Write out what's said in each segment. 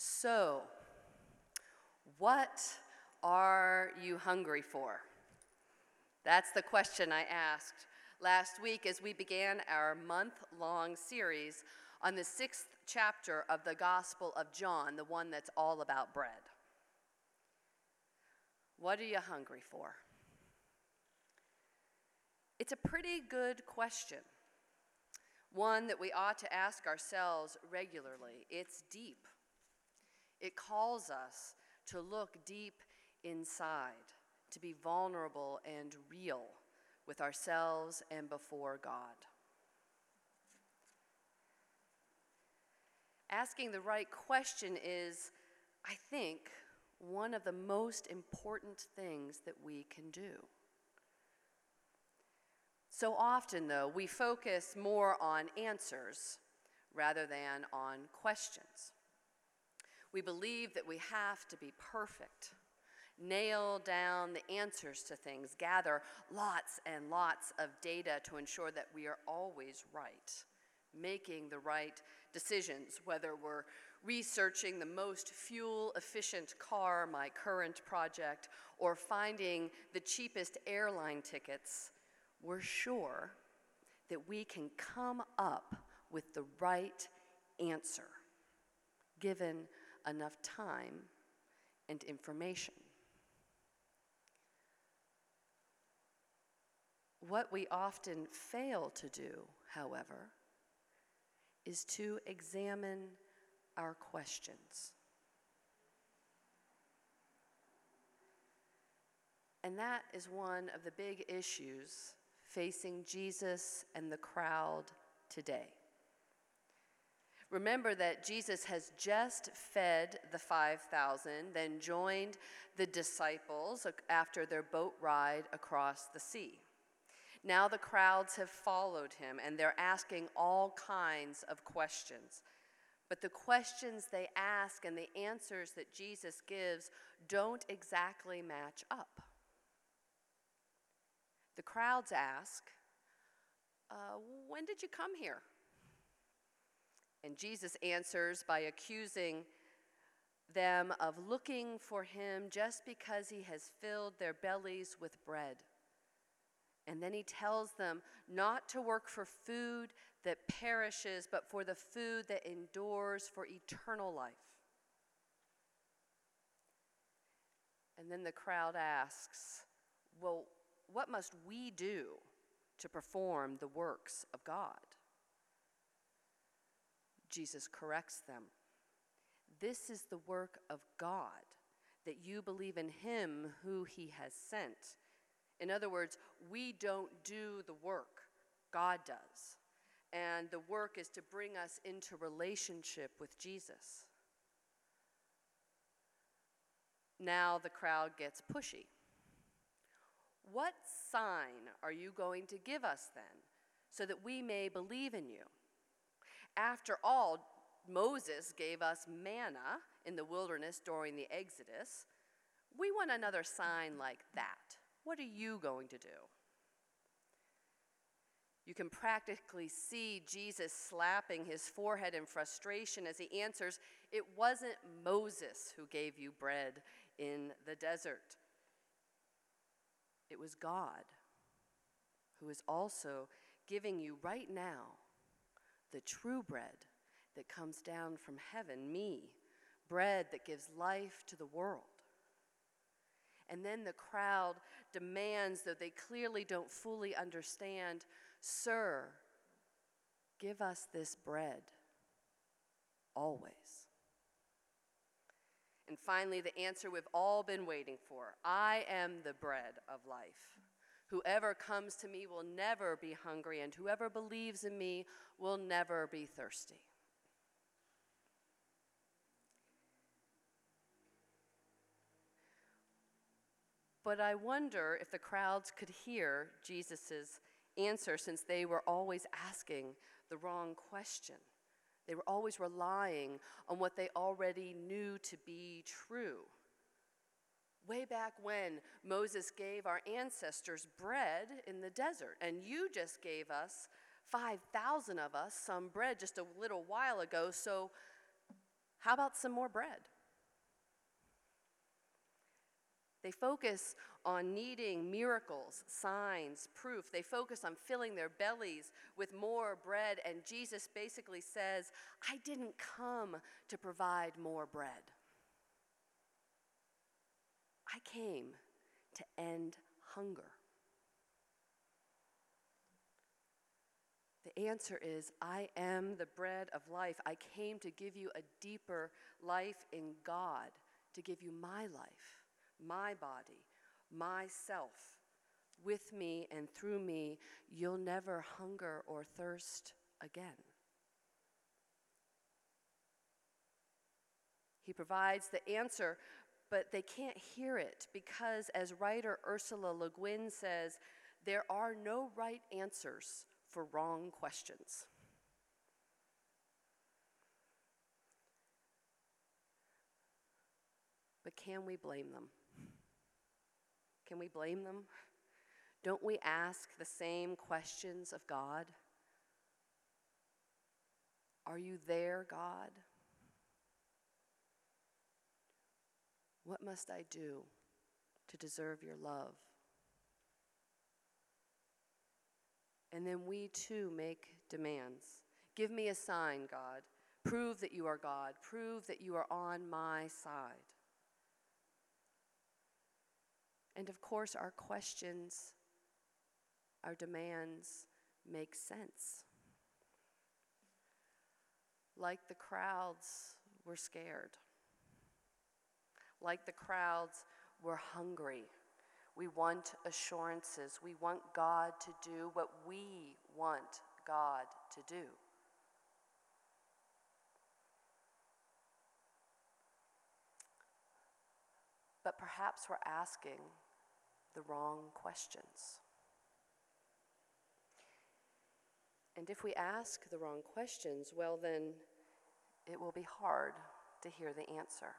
So, what are you hungry for? That's the question I asked last week as we began our month long series on the sixth chapter of the Gospel of John, the one that's all about bread. What are you hungry for? It's a pretty good question, one that we ought to ask ourselves regularly. It's deep. It calls us to look deep inside, to be vulnerable and real with ourselves and before God. Asking the right question is, I think, one of the most important things that we can do. So often, though, we focus more on answers rather than on questions. We believe that we have to be perfect, nail down the answers to things, gather lots and lots of data to ensure that we are always right, making the right decisions, whether we're researching the most fuel efficient car, my current project, or finding the cheapest airline tickets, we're sure that we can come up with the right answer given enough time and information. What we often fail to do, however, is to examine our questions. And that is one of the big issues facing Jesus and the crowd today. Remember that Jesus has just fed the 5,000, then joined the disciples after their boat ride across the sea. Now the crowds have followed him and they're asking all kinds of questions. But the questions they ask and the answers that Jesus gives don't exactly match up. The crowds ask, uh, When did you come here? And Jesus answers by accusing them of looking for him just because he has filled their bellies with bread. And then he tells them not to work for food that perishes, but for the food that endures for eternal life. And then the crowd asks, Well, what must we do to perform the works of God? Jesus corrects them. This is the work of God, that you believe in him who he has sent. In other words, we don't do the work, God does. And the work is to bring us into relationship with Jesus. Now the crowd gets pushy. What sign are you going to give us then, so that we may believe in you? After all, Moses gave us manna in the wilderness during the Exodus. We want another sign like that. What are you going to do? You can practically see Jesus slapping his forehead in frustration as he answers, It wasn't Moses who gave you bread in the desert. It was God who is also giving you right now the true bread that comes down from heaven, me, bread that gives life to the world. And then the crowd demands, though they clearly don't fully understand, Sir, give us this bread always. And finally, the answer we've all been waiting for I am the bread of life. Whoever comes to me will never be hungry, and whoever believes in me will never be thirsty. But I wonder if the crowds could hear Jesus' answer since they were always asking the wrong question. They were always relying on what they already knew to be true. Way back when Moses gave our ancestors bread in the desert, and you just gave us 5,000 of us some bread just a little while ago, so How about some more bread? They focus on needing miracles, signs, proof. They focus on filling their bellies with more bread. And Jesus basically says, I didn't come to provide more bread. I came to end hunger. The answer is I am the bread of life. I came to give you a deeper life in God, to give you my life, my body, myself. With me and through me, you'll never hunger or thirst again. He provides the answer, but they can't hear it because, as writer Ursula Le Guin says, there are no right answers for wrong questions. But can we blame them? Can we blame them? Don't we ask the same questions of God? Are you there, God? What must I do to deserve your love? And then we too make demands. Give me a sign, God. Prove that you are God. Prove that you are on my side. And of course, our questions, our demands make sense. Like the crowds, we're scared. Like the crowds, we're hungry. We want assurances. We want God to do what we want God to do. But perhaps we're asking the wrong questions. And if we ask the wrong questions, well, then it will be hard to hear the answer.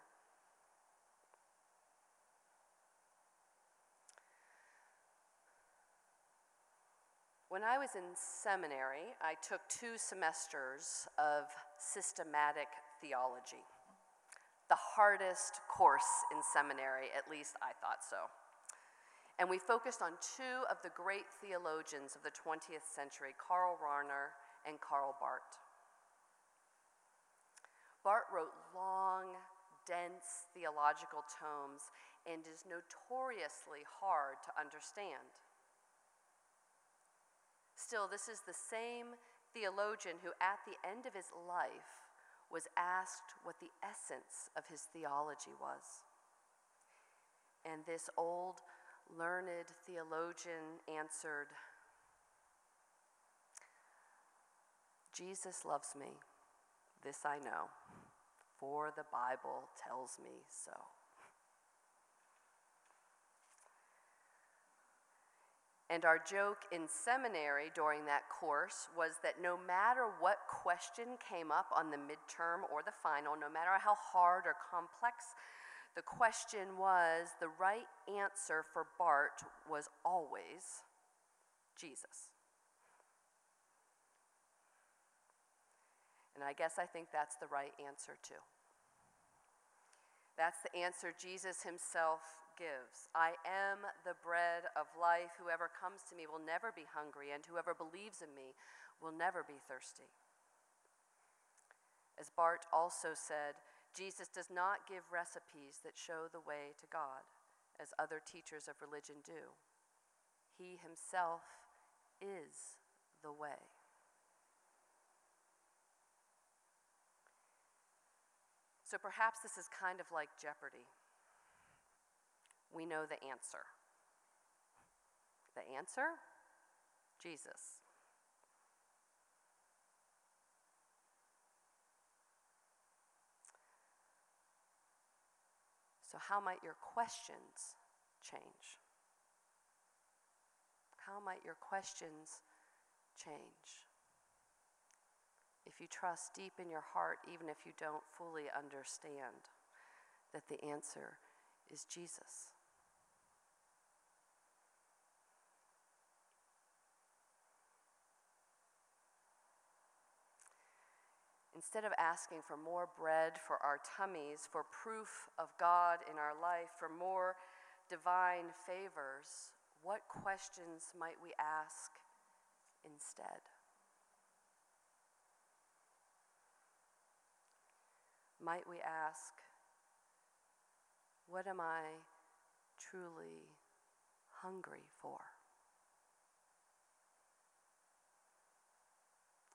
When I was in seminary, I took two semesters of systematic theology. The hardest course in seminary, at least I thought so. And we focused on two of the great theologians of the 20th century, Karl Rahner and Karl Barth. Barth wrote long, dense theological tomes and is notoriously hard to understand. Still, this is the same theologian who, at the end of his life, was asked what the essence of his theology was. And this old, learned theologian answered, Jesus loves me, this I know, for the Bible tells me so. And our joke in seminary during that course was that no matter what question came up on the midterm or the final, no matter how hard or complex the question was, the right answer for Barth was always Jesus. And I guess I think that's the right answer too. That's the answer Jesus himself gives. I am the bread of life. Whoever comes to me will never be hungry, and whoever believes in me will never be thirsty. As Barth also said, Jesus does not give recipes that show the way to God, as other teachers of religion do. He himself is the way. So perhaps this is kind of like Jeopardy we know the answer. The answer? Jesus. So, how might your questions change? How might your questions change? If you trust deep in your heart, even if you don't fully understand, that the answer is Jesus. Instead of asking for more bread for our tummies, for proof of God in our life, for more divine favors, what questions might we ask instead? Might we ask, what am I truly hungry for?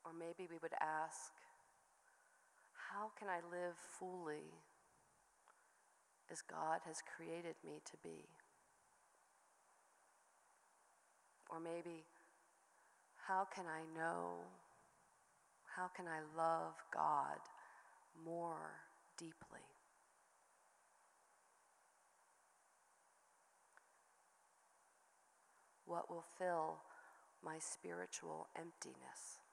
Or maybe we would ask, how can I live fully as God has created me to be? Or maybe, how can I know? How can I love God more deeply? What will fill my spiritual emptiness?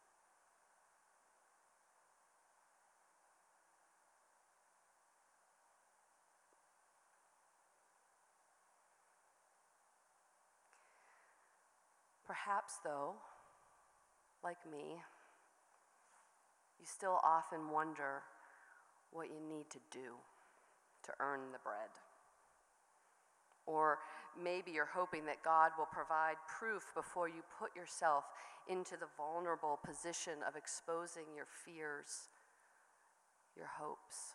Perhaps, though, like me, you still often wonder what you need to do to earn the bread. Or maybe you're hoping that God will provide proof before you put yourself into the vulnerable position of exposing your fears, your hopes,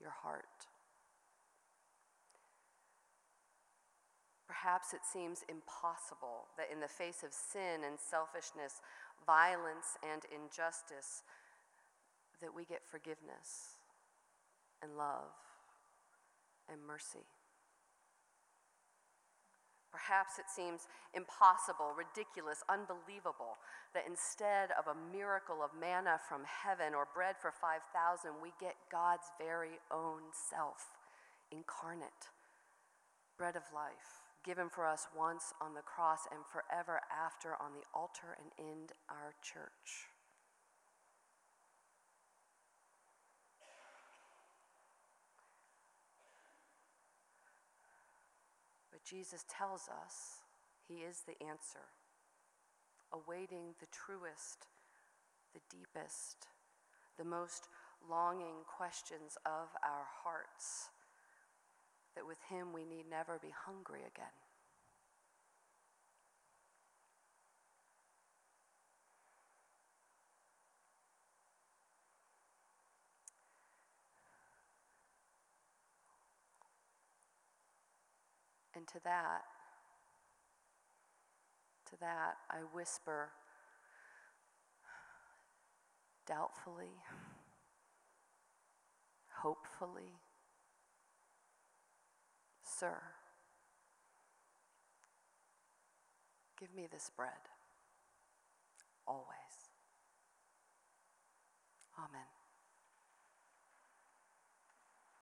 your heart. Perhaps it seems impossible that in the face of sin and selfishness, violence and injustice, that we get forgiveness and love and mercy. Perhaps it seems impossible, ridiculous, unbelievable that instead of a miracle of manna from heaven or bread for 5,000, we get God's very own self, incarnate, bread of life given for us once on the cross and forever after on the altar and in our church. But Jesus tells us he is the answer, awaiting the truest, the deepest, the most longing questions of our hearts that with Him we need never be hungry again. And to that, to that, I whisper doubtfully, hopefully, Sir, give me this bread always. Amen.